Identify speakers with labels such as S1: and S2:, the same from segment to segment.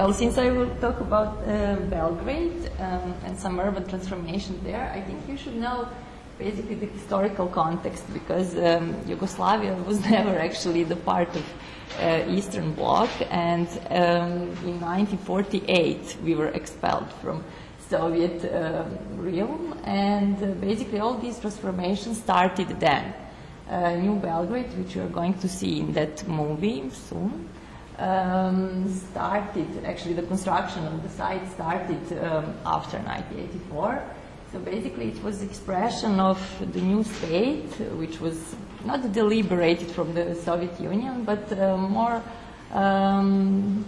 S1: Well, since I will talk about uh, Belgrade um, and some urban transformation there, I think you should know basically the historical context because um, Yugoslavia was never actually the part of uh, Eastern Bloc, and um, in 1948 we were expelled from Soviet uh, realm, and uh, basically all these transformations started then. Uh, New Belgrade, which you are going to see in that movie soon, um, started, actually the construction of the site started um, after 1984. So basically it was expression of the new state, which was not deliberated from the Soviet Union, but uh, more um,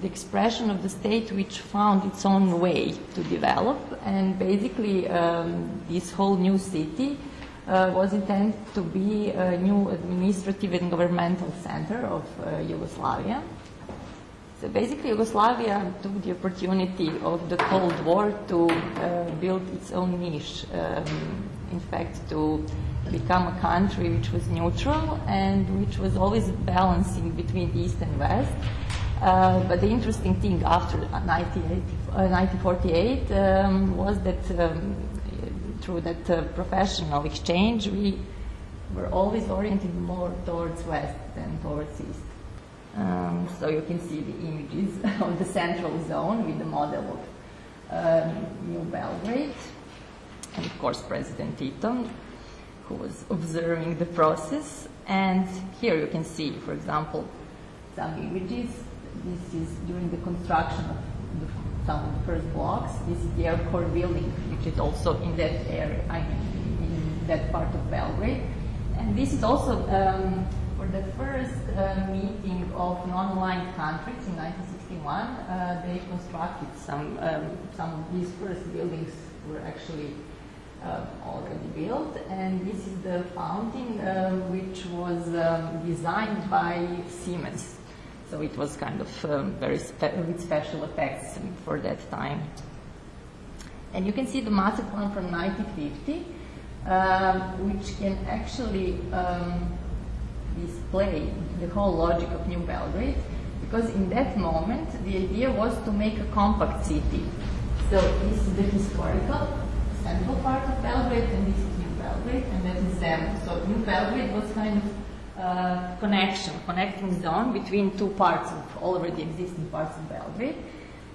S1: the expression of the state which found its own way to develop. And basically um, this whole new city uh, was intended to be a new administrative and governmental center of uh, Yugoslavia. So basically, Yugoslavia took the opportunity of the Cold War to uh, build its own niche. Um, in fact, to become a country which was neutral and which was always balancing between East and West. Uh, but the interesting thing after 1948 uh, um, was that um, through that uh, professional exchange, we were always oriented more towards West than towards East. Um, so you can see the images of the central zone with the model of um, New Belgrade, and of course President Tito, who was observing the process. And here you can see, for example, some images. This is during the construction of the, some of the first blocks. This is the airport building, which is also in that area, I mean, in that part of Belgrade. And this is also um, for the first uh, meeting of non-aligned countries in 1961. Uh, they constructed some, um, some of these first buildings were actually uh, already built, and this is the fountain um, which was um, designed by Siemens. So it was kind of um, very spe with special effects for that time. And you can see the master plan from 1950, um, which can actually um, display the whole logic of New Belgrade, because in that moment the idea was to make a compact city. So this is the historical central part of Belgrade, and this is New Belgrade, and that is them. So New Belgrade was kind of uh, connection, connecting zone between two parts of already existing parts of Belgrade.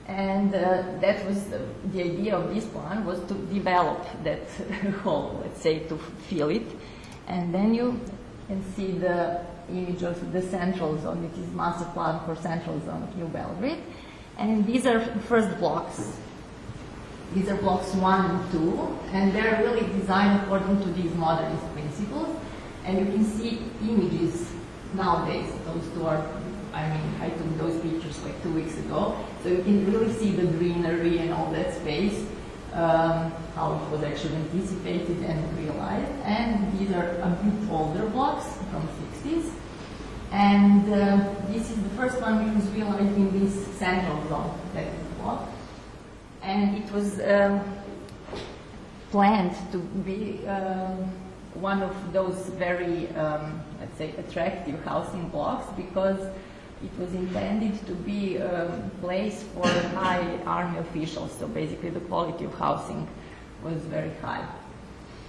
S1: And uh, that was the, the, idea of this plan was to develop that whole, let's say, to fill it. And then you can see the image of the central zone. It is master plan for central zone of New Belgrade. And these are first blocks. These are blocks one and two, and they're really designed according to these modernist principles. And you can see images nowadays. Those two are, I mean, I took those pictures like two weeks ago. So you can really see the greenery and all that space, um, how it was actually anticipated and realized. And these are a bit older blocks from 60s. And uh, this is the first one which was realized in this central zone, that is block. And it was um, planned to be um, one of those very, um, let's say, attractive housing blocks because it was intended to be a place for high army officials. So basically, the quality of housing was very high.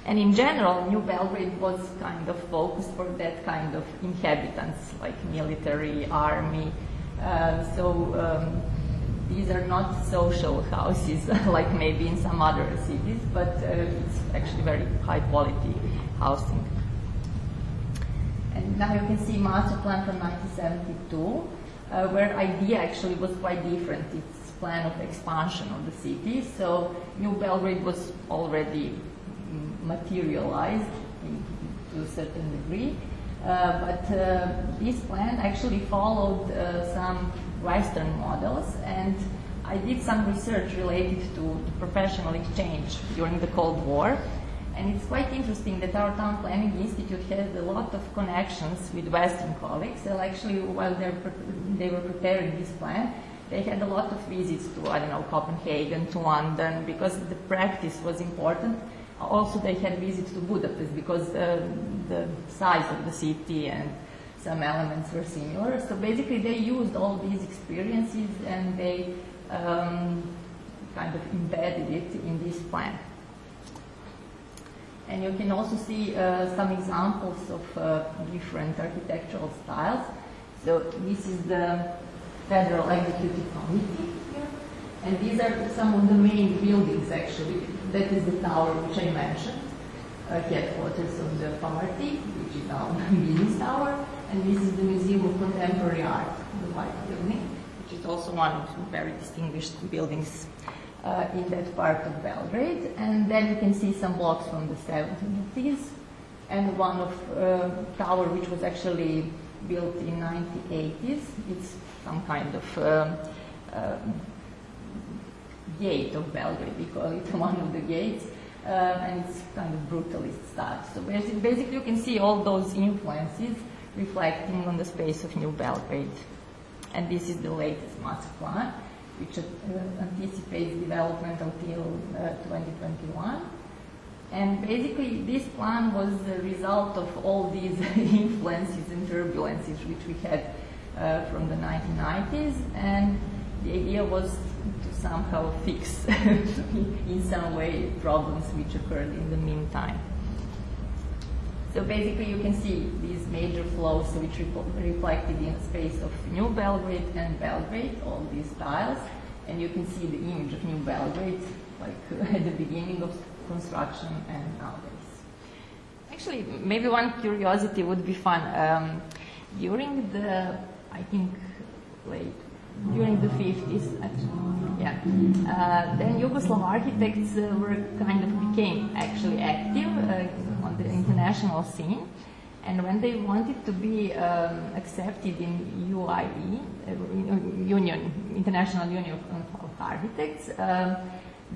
S1: And in general, New Belgrade was kind of focused for that kind of inhabitants, like military, army. Uh, so um, these are not social houses like maybe in some other cities, but uh, it's actually very high quality housing. And now you can see master plan from 1972, uh, where idea actually was quite different. It's plan of expansion of the city. So New Belgrade was already materialized to a certain degree. Uh, but uh, this plan actually followed uh, some Western models, and I did some research related to professional exchange during the Cold War. And it's quite interesting that our town planning institute has a lot of connections with Western colleagues. And actually, while they were preparing this plan, they had a lot of visits to, I don't know, Copenhagen, to London, because the practice was important. Also, they had visits to Budapest because uh, the size of the city and some elements were similar. So basically, they used all these experiences and they um, kind of embedded it in this plan. And you can also see uh, some examples of uh, different architectural styles. So this is the Federal Executive Committee here. And these are some of the main buildings, actually. That is the tower which I mentioned, uh, headquarters of the party, which is now Business Tower. And this is the Museum of Contemporary Art, the White Building, which is also one of the very distinguished buildings uh, in that part of Belgrade. And then you can see some blocks from the 70s and one of uh, tower which was actually built in 1980s. It's some kind of um, um, gate of Belgrade, we call it one of the gates. Uh, and it's kind of brutalist style. So basically, you can see all those influences reflecting on the space of New Belgrade. And this is the latest master plan which uh, anticipates development until uh, 2021. And basically, this plan was the result of all these influences and turbulences which we had uh, from the 1990s, and the idea was to somehow fix, in some way, problems which occurred in the meantime. So basically, you can see these major flows which reflected in the space of New Belgrade and Belgrade, all these tiles, and you can see the image of New Belgrade, like at the beginning of construction and nowadays. Actually, maybe one curiosity would be fun. Um, during the, I think, late during the 50s, actually, yeah. Uh, then Yugoslav architects uh, were kind of became actually active uh, international scene. And when they wanted to be um, accepted in UIE, uh, Union, International Union of, Architects, um,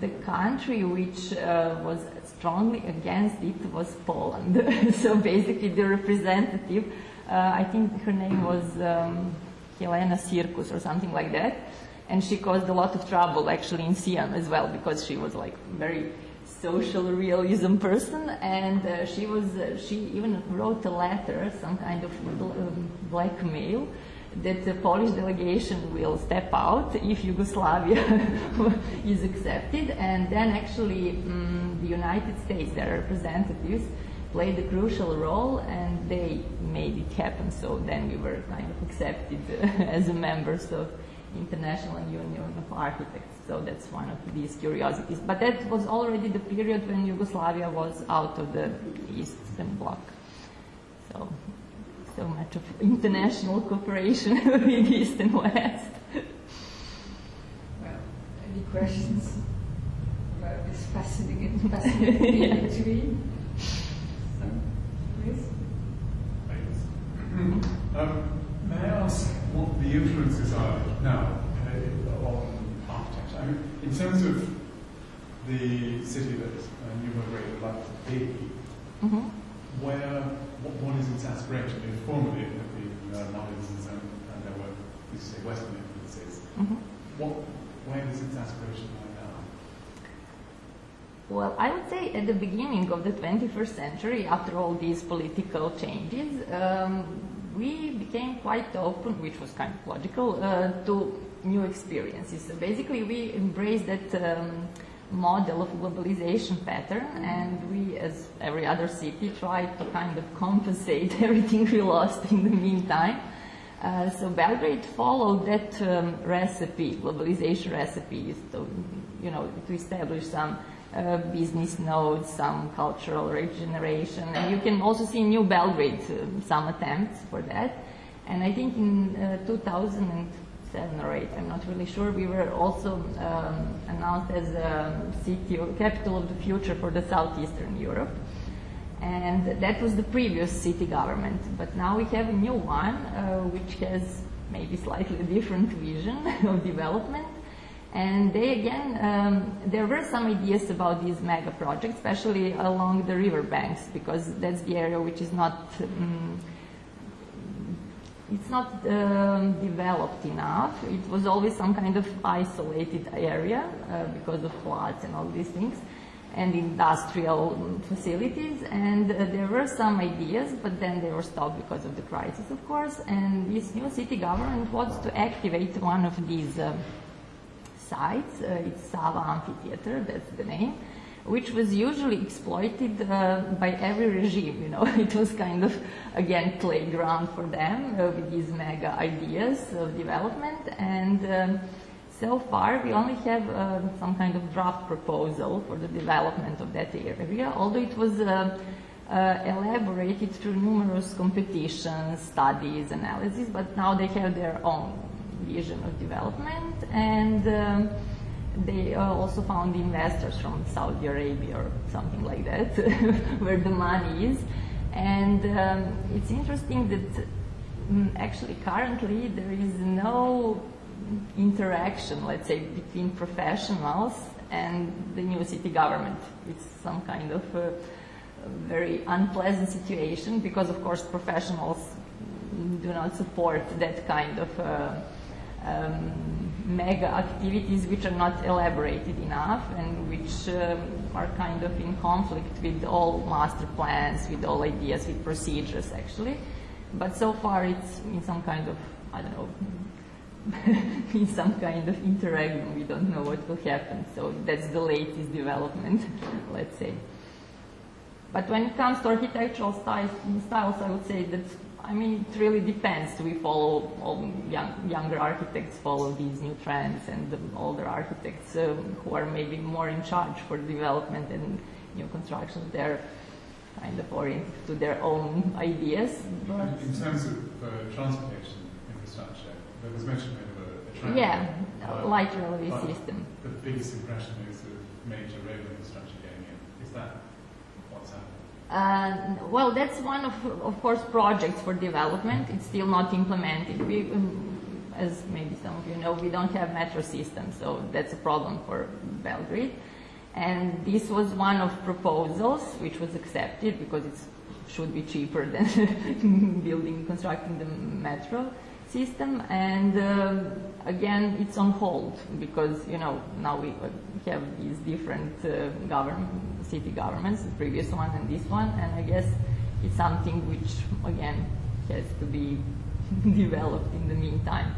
S1: the country which uh, was strongly against it was Poland. so basically, the representative, uh, I think her name was um, Helena Syrkus or something like that, and she caused a lot of trouble actually in CIAM as well because she was like very social realism person, and uh, she was uh, she even wrote a letter, some kind of um, blackmail that the Polish delegation will step out if Yugoslavia is accepted, and then actually um, the United States, their representatives, played a crucial role, and they made it happen. So then we were kind of accepted as a members of International Union of Architects. So that's one of these curiosities. But that was already the period when Yugoslavia was out of the Eastern Bloc. So so much of international cooperation with East and West.
S2: Well, any questions about this fascinating, fascinating yeah. between? So, please.
S3: Um, may I ask what the influences are now uh, on architecture? I mean, in terms of the city that uh, New Belgrade would like to be, mm-hmm. where what, what is its aspiration? If formerly it had been uh, modernism and, and there were, you say, Western influences. Mm-hmm. What, where is its aspiration right now?
S1: Well, I would say at the beginning of the 21st century, after all these political changes, um, we became quite open, which was kind of logical, uh, to new experiences. So basically, we embraced that um, model of globalization pattern, and we, as every other city, tried to kind of compensate everything we lost in the meantime. Uh, so Belgrade followed that um, recipe, globalization recipe, to, you know, to establish some business nodes, some cultural regeneration, and you can also see New Belgrade uh, some attempts for that. And I think in uh, 2000 seven or eight, I'm not really sure. We were also um, announced as a city or capital of the future for the southeastern Europe. And that was the previous city government. But now we have a new one, uh, which has maybe slightly different vision of development. And they again, um, there were some ideas about these mega projects, especially along the river banks, because that's the area which is not um, it's not um, developed enough. It was always some kind of isolated area uh, because of floods and all these things. and industrial facilities. And uh, there were some ideas, but then they were stopped because of the crisis, of course. And this new city government wants to activate one of these uh, sites. Uh, it's Sava Amphitheater, that's the name which was usually exploited uh, by every regime. You know, it was kind of again playground for them uh, with these mega ideas of development. And um, so far, we only have uh, some kind of draft proposal for the development of that area, although it was. Uh, uh, elaborated through numerous competitions, studies, analysis, but now they have their own vision of development and um, they uh, also found investors from Saudi Arabia or something like that, where the money is. And um, it's interesting that um, actually currently there is no interaction, let's say, between professionals and the new city government. It's some kind of a very unpleasant situation because, of course, professionals do not support that kind of uh, um, mega activities which are not elaborated enough and which um, are kind of in conflict with all master plans, with all ideas, with procedures actually. But so far it's in some kind of, I don't know, in some kind of interregnum. We don't know what will happen. So that's the latest development, let's say. But when it comes to architectural styles, styles I would say that I mean, it really depends. We follow, all young, younger architects follow these new trends, and the older architects uh, who are maybe more in charge for development and new construction, they're kind of oriented to their own ideas.
S3: In, in terms of uh, transportation infrastructure, there was mention of a, tram.
S1: Yeah, light railway system.
S3: The biggest impression is of major rail infrastructure going in. Is that what's happening?
S1: Uh, well, that's one of, of course, projects for development. It's still not implemented. We, um, as maybe some of you know, we don't have metro system, so that's a problem for Belgrade. And this was one of proposals which was accepted because it should be cheaper than building, constructing the metro system. And uh, again, it's on hold because you know now we have these different uh, government city governments, the previous one and this one, and I guess it's something which, again, has to be developed in the meantime.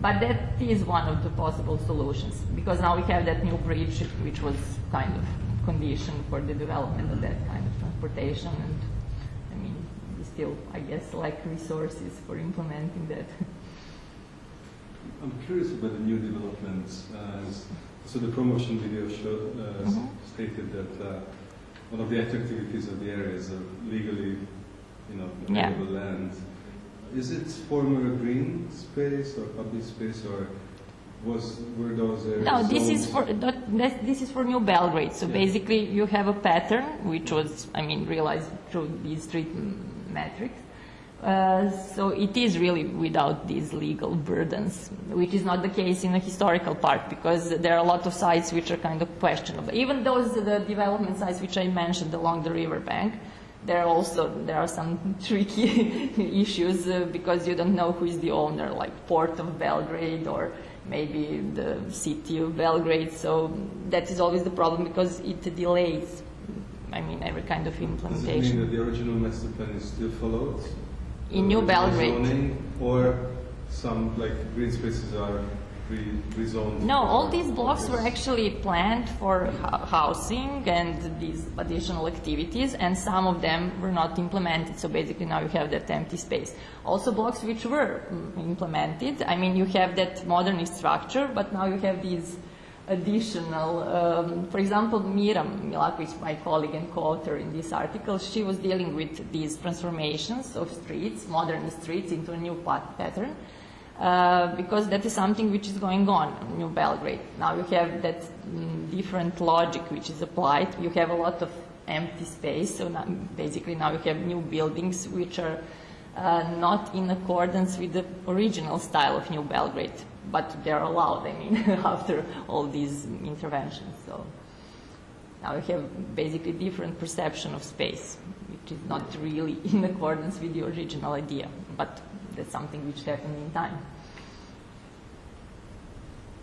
S1: But that is one of the possible solutions, because now we have that new bridge, which was kind of condition for the development of that kind of transportation, and I mean, we still, I guess, lack resources for implementing that.
S4: I'm curious about the new developments. Uh, so the promotion video showed, uh, mm-hmm. stated that uh, one of the attractivities of the area is legally, you know, available yeah. land. Is it former green space or public space or was were those areas?
S1: No, this is for that, this is for New Belgrade. So yeah. basically, you have a pattern which was, I mean, realized through these street metrics uh, so it is really without these legal burdens, which is not the case in the historical part because there are a lot of sites which are kind of questionable. Even those the development sites which I mentioned along the riverbank, there are also there are some tricky issues uh, because you don't know who is the owner, like Port of Belgrade or maybe the city of Belgrade. So that is always the problem because it delays. I mean, every kind of implementation.
S4: Does it mean that the original master plan is still followed?
S1: In New Belgrade.
S4: Or some like green spaces are re rezoned?
S1: No, all these blocks were actually planned for housing and these additional activities, and some of them were not implemented. So basically, now you have that empty space. Also, blocks which were mm, implemented. I mean, you have that modernist structure, but now you have these additional, um, for example, Mira Milakovic, my colleague and co-author in this article, she was dealing with these transformations of streets, modern streets, into a new pattern, uh, because that is something which is going on in New Belgrade. Now you have that mm, different logic which is applied. You have a lot of empty space, so now, basically now you have new buildings which are uh, not in accordance with the original style of New Belgrade but they're allowed, I mean, after all these interventions. So now we have basically different perception of space, which is not really in accordance with the original idea, but that's something which happened in time.